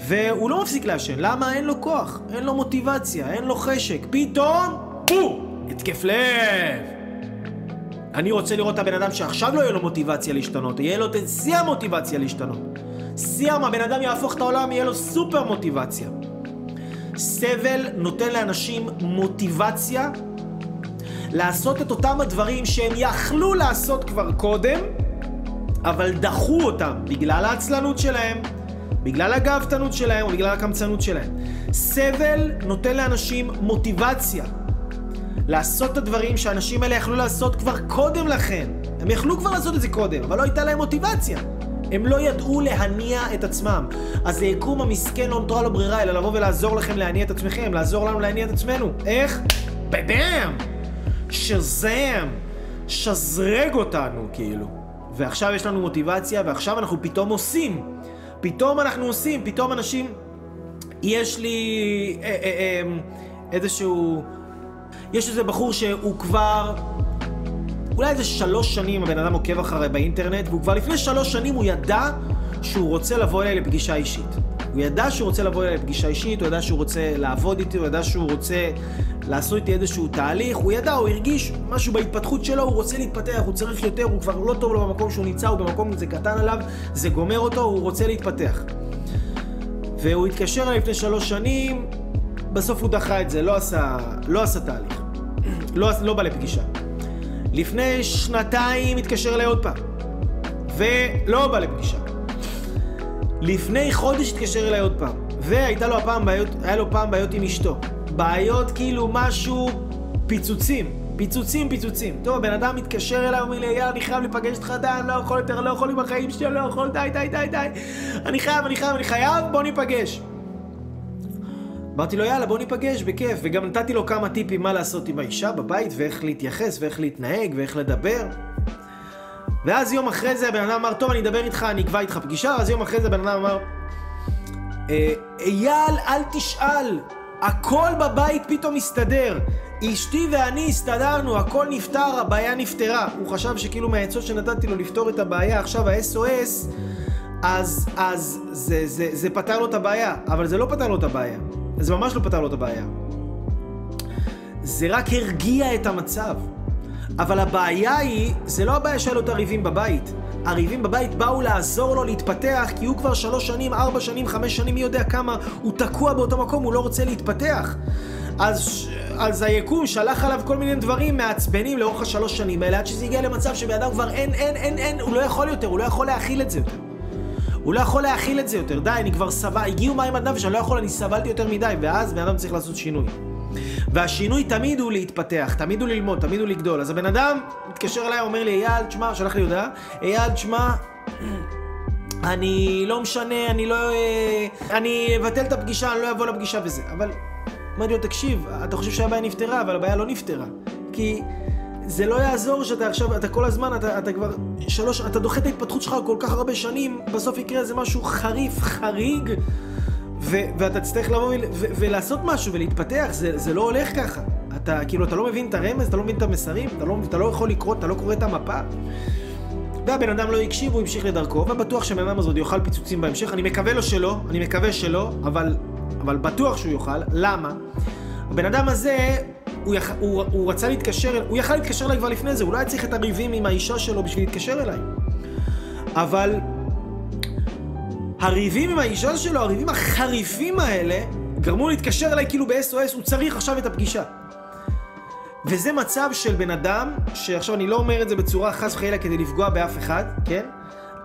A: והוא לא מפסיק לעשן. למה? אין לו כוח, אין לו מוטיבציה, אין לו חשק. פתאום, בום! התקף לב! אני רוצה לראות את הבן אדם שעכשיו לא יהיה לו מוטיבציה להשתנות, יהיה לו את שיא המוטיבציה להשתנות. שיא הבן אדם יהפוך את העולם, יהיה לו סופר מוטיבציה. סבל נותן לאנשים מוטיבציה לעשות את אותם הדברים שהם יכלו לעשות כבר קודם, אבל דחו אותם בגלל העצלנות שלהם, בגלל הגאוותנות שלהם או בגלל הקמצנות שלהם. סבל נותן לאנשים מוטיבציה לעשות את הדברים שהאנשים האלה יכלו לעשות כבר קודם לכן. הם יכלו כבר לעשות את זה קודם, אבל לא הייתה להם מוטיבציה. הם לא ידעו להניע את עצמם. אז היקום המסכן לא נותרה לו ברירה, אלא לבוא ולעזור לכם להניע את עצמכם, לעזור לנו להניע את עצמנו. איך? בבאם! שזם! שזרג אותנו, כאילו. ועכשיו יש לנו מוטיבציה, ועכשיו אנחנו פתאום עושים. פתאום אנחנו עושים, פתאום אנשים... יש לי אה, אה, אה, איזשהו... יש איזה בחור שהוא כבר... אולי איזה שלוש שנים הבן אדם עוקב אחרי באינטרנט, והוא כבר לפני שלוש שנים הוא ידע שהוא רוצה לבוא אליי לפגישה אישית. הוא ידע שהוא רוצה לבוא אליי לפגישה אישית, הוא ידע שהוא רוצה לעבוד איתי, הוא ידע שהוא רוצה לעשות איתי איזשהו תהליך, הוא ידע, הוא הרגיש משהו בהתפתחות שלו, הוא רוצה להתפתח, הוא צריך יותר, הוא כבר לא טוב לו במקום שהוא נמצא, הוא במקום זה קטן עליו, זה גומר אותו, הוא רוצה להתפתח. והוא התקשר אליי לפני שלוש שנים, בסוף הוא דחה את זה, לא עשה, לא עשה תהליך. לא, לא בא לפגישה. לפני שנתיים התקשר אליי עוד פעם, ולא בא לפגישה. לפני חודש התקשר אליי עוד פעם, והייתה לו הפעם בעיות, היה לו פעם בעיות עם אשתו. בעיות כאילו משהו, פיצוצים. פיצוצים, פיצוצים. טוב, הבן אדם מתקשר אליי, אומר לי, יאללה, אני חייב להיפגש איתך, די, אני לא יכול יותר, לא יכול עם החיים שלי, לא יכול, די, די, די, די. אני חייב, אני חייב, אני חייב, בוא ניפגש. אמרתי לו, יאללה, בוא ניפגש, בכיף. וגם נתתי לו כמה טיפים מה לעשות עם האישה בבית, ואיך להתייחס, ואיך להתנהג, ואיך לדבר. ואז יום אחרי זה הבן אדם אמר, טוב, אני אדבר איתך, אני אקבע איתך פגישה, ואז יום אחרי זה הבן אדם אמר, אה, אייל, אל תשאל, הכל בבית פתאום מסתדר. אשתי ואני הסתדרנו, הכל נפתר, הבעיה נפתרה. הוא חשב שכאילו מהעצות שנתתי לו לפתור את הבעיה, עכשיו ה-SOS, אז, אז זה, זה, זה פתר לו את הבעיה, אבל זה לא פתר לו את הבעיה. זה ממש לא פתר לו את הבעיה. זה רק הרגיע את המצב. אבל הבעיה היא, זה לא הבעיה שהיו לו את הריבים בבית. הריבים בבית באו לעזור לו להתפתח, כי הוא כבר שלוש שנים, ארבע שנים, חמש שנים, מי יודע כמה, הוא תקוע באותו מקום, הוא לא רוצה להתפתח. אז, אז היקום שלח עליו כל מיני דברים מעצבנים לאורך השלוש שנים האלה, עד שזה הגיע למצב שבן אדם כבר אין, אין, אין, אין, הוא לא יכול יותר, הוא לא יכול להכיל את זה יותר. הוא לא יכול להכיל את זה יותר, די, אני כבר סבל, הגיעו מים עד נפש, אני לא יכול, אני סבלתי יותר מדי, ואז בן אדם צריך לעשות שינוי. והשינוי תמיד הוא להתפתח, תמיד הוא ללמוד, תמיד הוא לגדול. אז הבן אדם מתקשר אליי, אומר לי, אייל, תשמע, שלח לי הודעה, אייל, תשמע, אני לא משנה, אני לא... אה, אני אבטל את הפגישה, אני לא אבוא לפגישה וזה. אבל אמרתי לו, תקשיב, אתה חושב שהבעיה נפתרה, אבל הבעיה לא נפתרה. כי זה לא יעזור שאתה עכשיו, אתה כל הזמן, אתה, אתה כבר שלוש, אתה דוחה את ההתפתחות שלך כל כך הרבה שנים, בסוף יקרה איזה משהו חריף, חריג, ו- ואתה תצטרך לבוא ו- ולעשות משהו ולהתפתח, זה, זה לא הולך ככה. אתה כאילו, אתה לא מבין את הרמז, אתה לא מבין את המסרים, אתה לא, אתה לא יכול לקרוא, אתה לא קורא את המפה. והבן אדם לא הקשיב, הוא המשיך לדרכו, ובטוח שהבן אדם הזה עוד יאכל פיצוצים בהמשך. אני מקווה לו שלא, אני מקווה שלא, אבל, אבל בטוח שהוא יאכל. למה? הבן אדם הזה, הוא, יח, הוא, הוא רצה להתקשר, הוא יכל להתקשר אליי כבר לפני זה, הוא לא היה צריך את הריבים עם האישה שלו בשביל להתקשר אליי. אבל הריבים עם האישה שלו, הריבים החריפים האלה, גרמו להתקשר אליי כאילו ב-SOS, הוא צריך עכשיו את הפגישה. וזה מצב של בן אדם, שעכשיו אני לא אומר את זה בצורה חס וחלילה כדי לפגוע באף אחד, כן?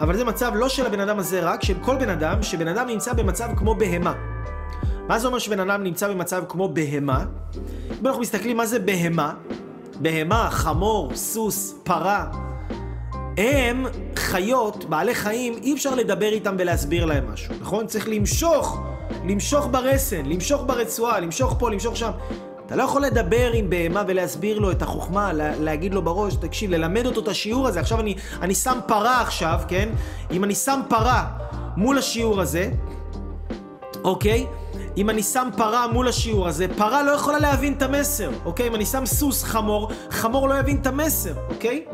A: אבל זה מצב לא של הבן אדם הזה רק, של כל בן אדם, שבן אדם נמצא במצב כמו בהמה. מה זה אומר שבן אדם נמצא במצב כמו בהמה? אם אנחנו מסתכלים מה זה בהמה, בהמה, חמור, סוס, פרה, הם חיות, בעלי חיים, אי אפשר לדבר איתם ולהסביר להם משהו, נכון? צריך למשוך, למשוך ברסן, למשוך ברצועה, למשוך פה, למשוך שם. אתה לא יכול לדבר עם בהמה ולהסביר לו את החוכמה, לה, להגיד לו בראש, תקשיב, ללמד אותו את השיעור הזה. עכשיו אני, אני שם פרה עכשיו, כן? אם אני שם פרה מול השיעור הזה, אוקיי? אם אני שם פרה מול השיעור הזה, פרה לא יכולה להבין את המסר, אוקיי? אם אני שם סוס חמור, חמור לא יבין את המסר, אוקיי?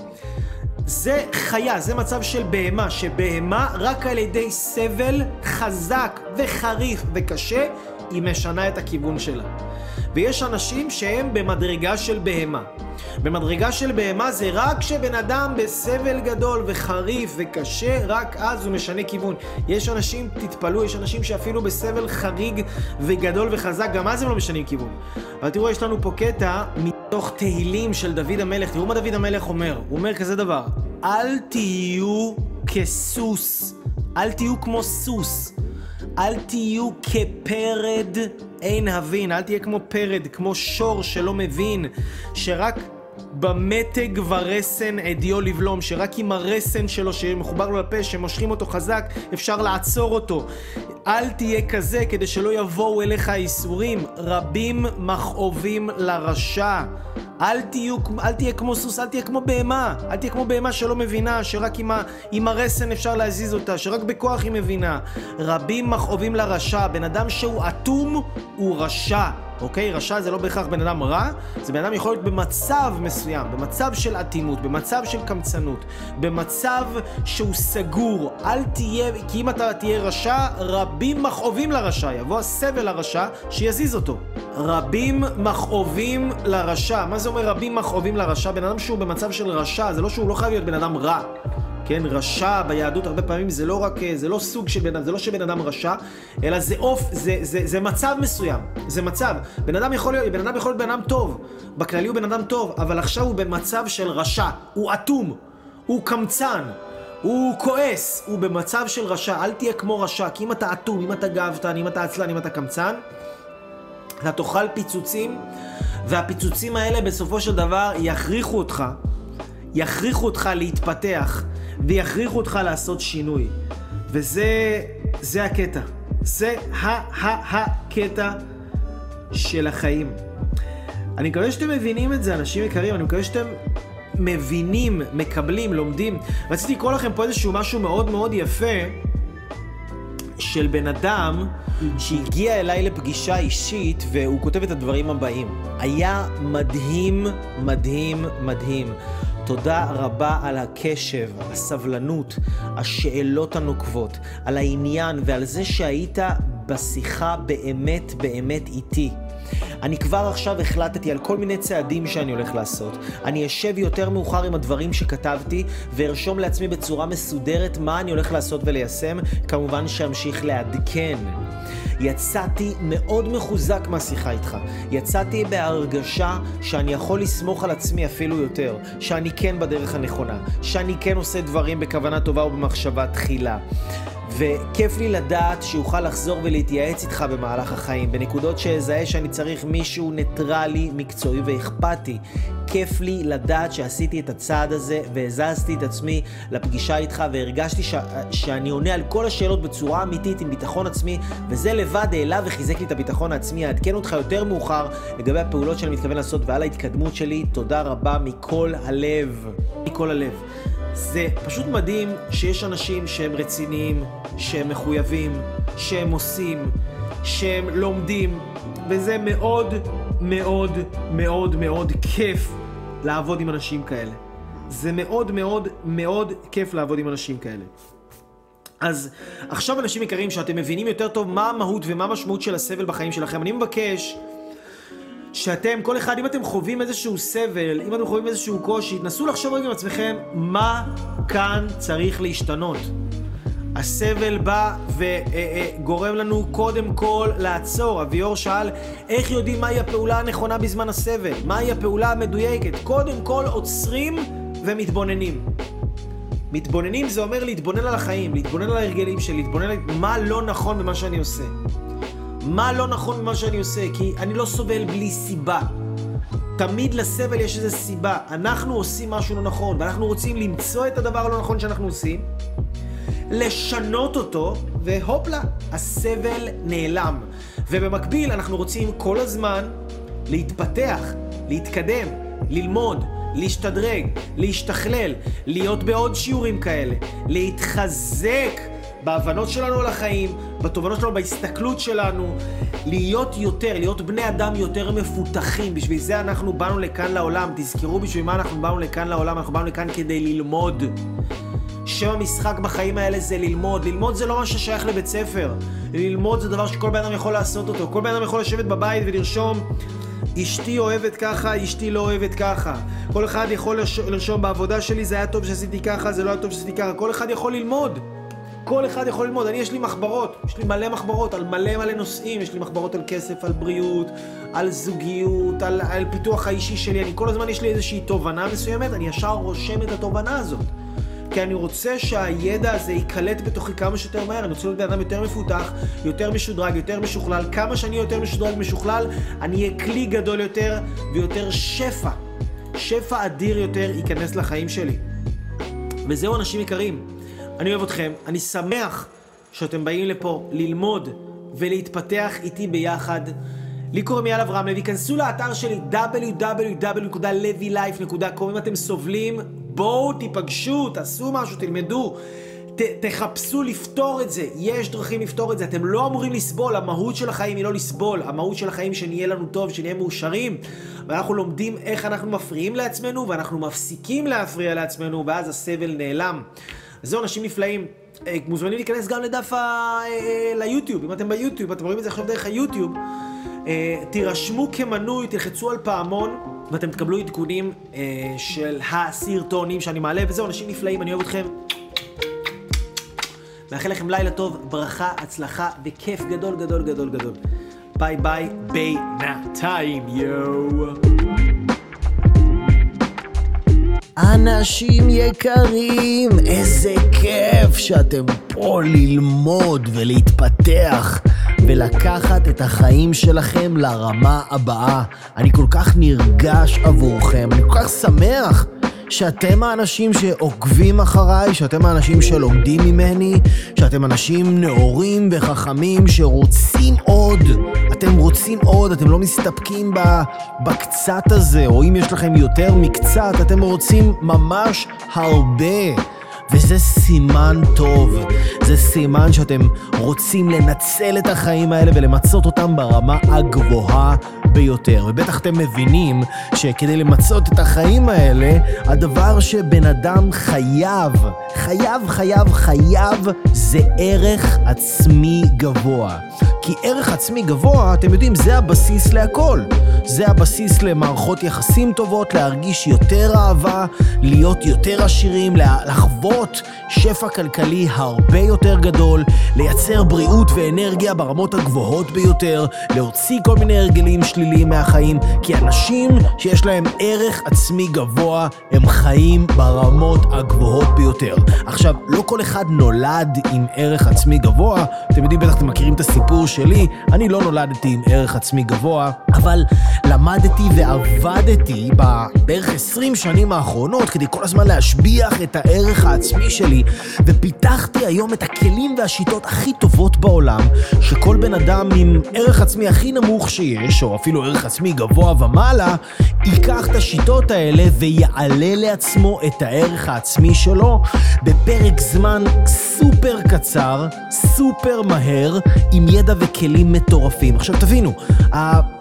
A: זה חיה, זה מצב של בהמה, שבהמה רק על ידי סבל חזק וחריף וקשה, היא משנה את הכיוון שלה. ויש אנשים שהם במדרגה של בהמה. במדרגה של בהמה זה רק כשבן אדם בסבל גדול וחריף וקשה, רק אז הוא משנה כיוון. יש אנשים, תתפלאו, יש אנשים שאפילו בסבל חריג וגדול וחזק, גם אז הם לא משנים כיוון. אבל תראו, יש לנו פה קטע מתוך תהילים של דוד המלך. תראו מה דוד המלך אומר. הוא אומר כזה דבר, אל תהיו כסוס, אל תהיו כמו סוס. אל תהיו כפרד אין הבין, אל תהיה כמו פרד, כמו שור שלא מבין, שרק במתג ורסן עדיו לבלום, שרק עם הרסן שלו שמחובר לו לפה, שמושכים אותו חזק, אפשר לעצור אותו. אל תהיה כזה כדי שלא יבואו אליך האיסורים. רבים מכאובים לרשע. אל, תהיו, אל תהיה כמו סוס, אל תהיה כמו בהמה. אל תהיה כמו בהמה שלא מבינה, שרק עם, ה, עם הרסן אפשר להזיז אותה, שרק בכוח היא מבינה. רבים מכאובים לרשע. בן אדם שהוא אטום הוא רשע. אוקיי? רשע זה לא בהכרח בן אדם רע, זה בן אדם יכול להיות במצב מסוים, במצב של אטימות, במצב של קמצנות, במצב שהוא סגור. אל תהיה, כי אם אתה תהיה רשע, רבים מכאובים לרשע, יבוא הסבל לרשע שיזיז אותו. רבים מכאובים לרשע. מה זה אומר רבים מכאובים לרשע? בן אדם שהוא במצב של רשע, זה לא שהוא לא חייב להיות בן אדם רע. כן, רשע ביהדות הרבה פעמים זה לא רק, זה לא סוג של בן אדם, זה לא שבן אדם רשע, אלא זה אוף, זה, זה, זה מצב מסוים, זה מצב. בן אדם יכול להיות, בן אדם יכול להיות בן אדם טוב, בכללי הוא בן אדם טוב, אבל עכשיו הוא במצב של רשע, הוא אטום, הוא קמצן, הוא כועס, הוא במצב של רשע, אל תהיה כמו רשע, כי אם אתה אטום, אם אתה גאוותן, אם אתה עצלן, אם אתה קמצן, אתה תאכל פיצוצים, והפיצוצים האלה בסופו של דבר יכריחו אותך, יכריחו אותך להתפתח. ויכריחו אותך לעשות שינוי. וזה זה הקטע. זה ה-ה-הקטע של החיים. אני מקווה שאתם מבינים את זה, אנשים יקרים, אני מקווה שאתם מבינים, מקבלים, לומדים. רציתי לקרוא לכם פה איזשהו משהו מאוד מאוד יפה של בן אדם שהגיע אליי לפגישה אישית והוא כותב את הדברים הבאים. היה מדהים, מדהים, מדהים. תודה רבה על הקשב, הסבלנות, השאלות הנוקבות, על העניין ועל זה שהיית בשיחה באמת באמת איתי. אני כבר עכשיו החלטתי על כל מיני צעדים שאני הולך לעשות. אני אשב יותר מאוחר עם הדברים שכתבתי וארשום לעצמי בצורה מסודרת מה אני הולך לעשות וליישם. כמובן שאמשיך לעדכן. יצאתי מאוד מחוזק מהשיחה איתך. יצאתי בהרגשה שאני יכול לסמוך על עצמי אפילו יותר, שאני כן בדרך הנכונה, שאני כן עושה דברים בכוונה טובה ובמחשבה תחילה. וכיף לי לדעת שאוכל לחזור ולהתייעץ איתך במהלך החיים, בנקודות שאזהה שאני צריך מישהו ניטרלי, מקצועי ואכפתי. כיף לי לדעת שעשיתי את הצעד הזה והזזתי את עצמי לפגישה איתך והרגשתי ש... שאני עונה על כל השאלות בצורה אמיתית עם ביטחון עצמי וזה לבד העלה וחיזק לי את הביטחון העצמי. אעדכן אותך יותר מאוחר לגבי הפעולות שאני מתכוון לעשות ועל ההתקדמות שלי. תודה רבה מכל הלב. מכל הלב. זה פשוט מדהים שיש אנשים שהם רציניים, שהם מחויבים, שהם עושים, שהם לומדים, וזה מאוד מאוד מאוד מאוד כיף לעבוד עם אנשים כאלה. זה מאוד מאוד מאוד כיף לעבוד עם אנשים כאלה. אז עכשיו אנשים יקרים שאתם מבינים יותר טוב מה המהות ומה המשמעות של הסבל בחיים שלכם, אני מבקש שאתם, כל אחד, אם אתם חווים איזשהו סבל, אם אתם חווים איזשהו קושי, תנסו לחשוב רגע עם עצמכם מה כאן צריך להשתנות. הסבל בא וגורם לנו קודם כל לעצור. אביאור שאל איך יודעים מהי הפעולה הנכונה בזמן הסבל, מהי הפעולה המדויקת. קודם כל עוצרים ומתבוננים. מתבוננים זה אומר להתבונן על החיים, להתבונן על ההרגלים שלי, להתבונן על מה לא נכון במה שאני עושה. מה לא נכון במה שאני עושה, כי אני לא סובל בלי סיבה. תמיד לסבל יש איזו סיבה. אנחנו עושים משהו לא נכון, ואנחנו רוצים למצוא את הדבר הלא נכון שאנחנו עושים, לשנות אותו, והופלה, הסבל נעלם. ובמקביל אנחנו רוצים כל הזמן להתפתח, להתקדם, ללמוד, להשתדרג, להשתכלל, להיות בעוד שיעורים כאלה, להתחזק בהבנות שלנו על החיים, בתובנות שלנו, בהסתכלות שלנו, להיות יותר, להיות בני אדם יותר מפותחים. בשביל זה אנחנו באנו לכאן לעולם. תזכרו בשביל מה אנחנו באנו לכאן לעולם. אנחנו באנו לכאן כדי ללמוד. שם המשחק בחיים האלה זה ללמוד. ללמוד זה לא מה ששייך לבית ספר. ללמוד זה דבר שכל בן אדם יכול לעשות אותו. כל בן אדם יכול לשבת בבית ולרשום אשתי אוהבת ככה, אשתי לא אוהבת ככה. כל אחד יכול לרשום בעבודה שלי, זה היה טוב שעשיתי ככה, זה לא היה טוב שעשיתי ככה. כל אחד יכול ללמוד. כל אחד יכול ללמוד. אני, יש לי מחברות, יש לי מלא מחברות על מלא מלא נושאים. יש לי מחברות על כסף, על בריאות, על זוגיות, על, על פיתוח האישי שלי. אני כל הזמן, יש לי איזושהי תובנה מסוימת, אני ישר רושם את התובנה הזאת. כי אני רוצה שהידע הזה ייקלט בתוכי כמה שיותר מהר, אני רוצה להיות בן אדם יותר מפותח, יותר משודרג, יותר משוכלל. כמה שאני יותר משודרג ומשוכלל, אני אהיה כלי גדול יותר ויותר שפע. שפע אדיר יותר ייכנס לחיים שלי. וזהו אנשים יקרים, אני אוהב אתכם, אני שמח שאתם באים לפה ללמוד ולהתפתח איתי ביחד. לי קוראים יאל אברהם לוי, כנסו לאתר שלי www.levylife.com אם אתם סובלים, בואו תיפגשו, תעשו משהו, תלמדו, ת, תחפשו לפתור את זה, יש דרכים לפתור את זה, אתם לא אמורים לסבול, המהות של החיים היא לא לסבול, המהות של החיים שנהיה לנו טוב, שנהיה מאושרים, ואנחנו לומדים איך אנחנו מפריעים לעצמנו, ואנחנו מפסיקים להפריע לעצמנו, ואז הסבל נעלם. זהו, אנשים נפלאים. אה, מוזמנים להיכנס גם לדף ה... אה, אה, ליוטיוב, אם אתם ביוטיוב, אתם רואים את זה עכשיו דרך היוטיוב. תירשמו כמנוי, תלחצו על פעמון, ואתם תקבלו עדכונים של הסרטונים שאני מעלה, וזהו, אנשים נפלאים, אני אוהב אתכם. מאחל לכם לילה טוב, ברכה, הצלחה וכיף גדול גדול גדול גדול. ביי ביי, בינתיים, יואו.
B: אנשים יקרים, איזה כיף שאתם פה ללמוד ולהתפתח ולקחת את החיים שלכם לרמה הבאה. אני כל כך נרגש עבורכם, אני כל כך שמח שאתם האנשים שעוקבים אחריי, שאתם האנשים שלומדים ממני, שאתם אנשים נאורים וחכמים שרוצים עוד. אתם רוצים עוד, אתם לא מסתפקים בקצת הזה, או אם יש לכם יותר מקצת, אתם רוצים ממש הרבה. וזה סימן טוב, זה סימן שאתם רוצים לנצל את החיים האלה ולמצות אותם ברמה הגבוהה ביותר. ובטח אתם מבינים שכדי למצות את החיים האלה, הדבר שבן אדם חייב, חייב, חייב, חייב, זה ערך עצמי גבוה. כי ערך עצמי גבוה, אתם יודעים, זה הבסיס להכל. זה הבסיס למערכות יחסים טובות, להרגיש יותר אהבה, להיות יותר עשירים, לחוות שפע כלכלי הרבה יותר גדול, לייצר בריאות ואנרגיה ברמות הגבוהות ביותר, להוציא כל מיני הרגלים שליליים מהחיים, כי אנשים שיש להם ערך עצמי גבוה, הם חיים ברמות הגבוהות ביותר. עכשיו, לא כל אחד נולד עם ערך עצמי גבוה, אתם יודעים, בטח אתם מכירים את הסיפור שלי, אני לא נולדתי עם ערך עצמי גבוה, אבל למדתי ועבדתי בערך 20 שנים האחרונות כדי כל הזמן להשביח את הערך העצמי שלי, ופיתחתי היום את הכלים והשיטות הכי טובות בעולם, שכל בן אדם עם ערך עצמי הכי נמוך שיש, או אפילו ערך עצמי גבוה ומעלה, ייקח את השיטות האלה ויעלה לעצמו את הערך העצמי שלו בפרק זמן סופר קצר, סופר מהר, עם ידע וכלים מטורפים. עכשיו תבינו,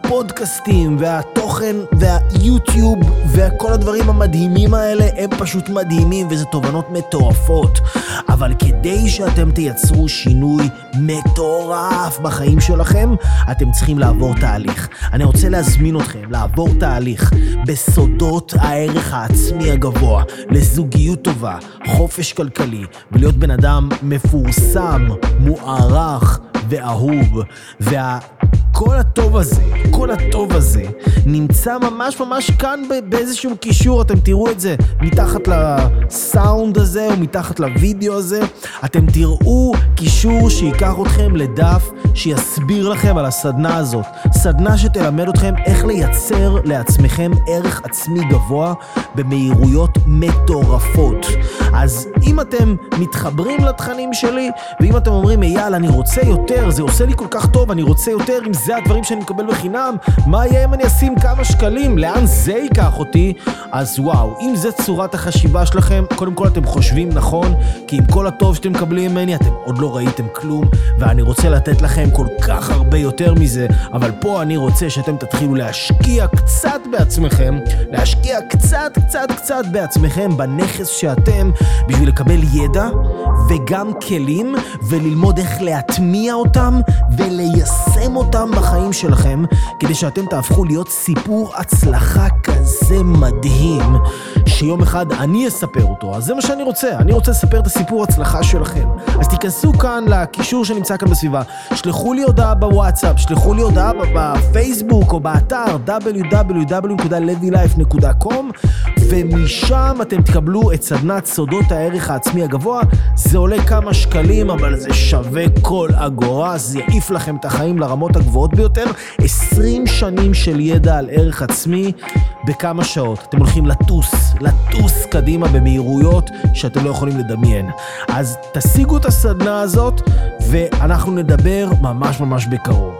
B: הפודקאסטים והתוכן והיוטיוב וכל הדברים המדהימים האלה הם פשוט מדהימים וזה תובנות מטורפות. אבל כדי שאתם תייצרו שינוי מטורף בחיים שלכם, אתם צריכים לעבור תהליך. אני רוצה להזמין אתכם לעבור תהליך בסודות הערך העצמי הגבוה, לזוגיות טובה, חופש כלכלי, ולהיות בן אדם מפורסם, מוערך ואהוב. וה... כל הטוב הזה, כל הטוב הזה, נמצא ממש ממש כאן באיזשהו קישור, אתם תראו את זה מתחת לסאונד הזה או מתחת לוידאו הזה, אתם תראו קישור שייקח אתכם לדף שיסביר לכם על הסדנה הזאת. סדנה שתלמד אתכם איך לייצר לעצמכם ערך עצמי גבוה במהירויות מטורפות. אז אם אתם מתחברים לתכנים שלי, ואם אתם אומרים, אייל, אני רוצה יותר, זה עושה לי כל כך טוב, אני רוצה יותר, אם זה הדברים שאני מקבל בחינם, מה יהיה אם אני אשים כמה שקלים? לאן זה ייקח אותי? אז וואו, אם זה צורת החשיבה שלכם, קודם כל אתם חושבים נכון, כי עם כל הטוב שאתם מקבלים ממני, אתם עוד לא ראיתם כלום, ואני רוצה לתת לכם כל כך הרבה יותר מזה, אבל פה אני רוצה שאתם תתחילו להשקיע קצת בעצמכם, להשקיע קצת, קצת, קצת בעצמכם, בנכס שאתם, בשביל לקבל ידע וגם כלים, וללמוד איך להטמיע אותם וליישם אותם בחיים שלכם, כדי שאתם תהפכו להיות סיפור הצלחה כזה מדהים, שיום אחד אני אספר אותו. אז זה מה שאני רוצה, אני רוצה לספר את הסיפור הצלחה שלכם. אז תיכנסו כאן לקישור שנמצא כאן בסביבה, שלחו לי הודעה בוואטסאפ, שלחו לי הודעה בפייסבוק או באתר www.levylife.com ומשם אתם תקבלו את סדנת סודות הערך העצמי הגבוה. זה עולה כמה שקלים, אבל זה שווה כל אגורה, זה יעיף לכם את החיים לרמות הגבוהות ביותר. 20 שנים של ידע על ערך עצמי בכמה שעות. אתם הולכים לטוס, לטוס קדימה במהירויות שאתם לא יכולים לדמיין. אז תשיגו את הסדנה הזאת, ואנחנו נדבר ממש ממש בקרוב.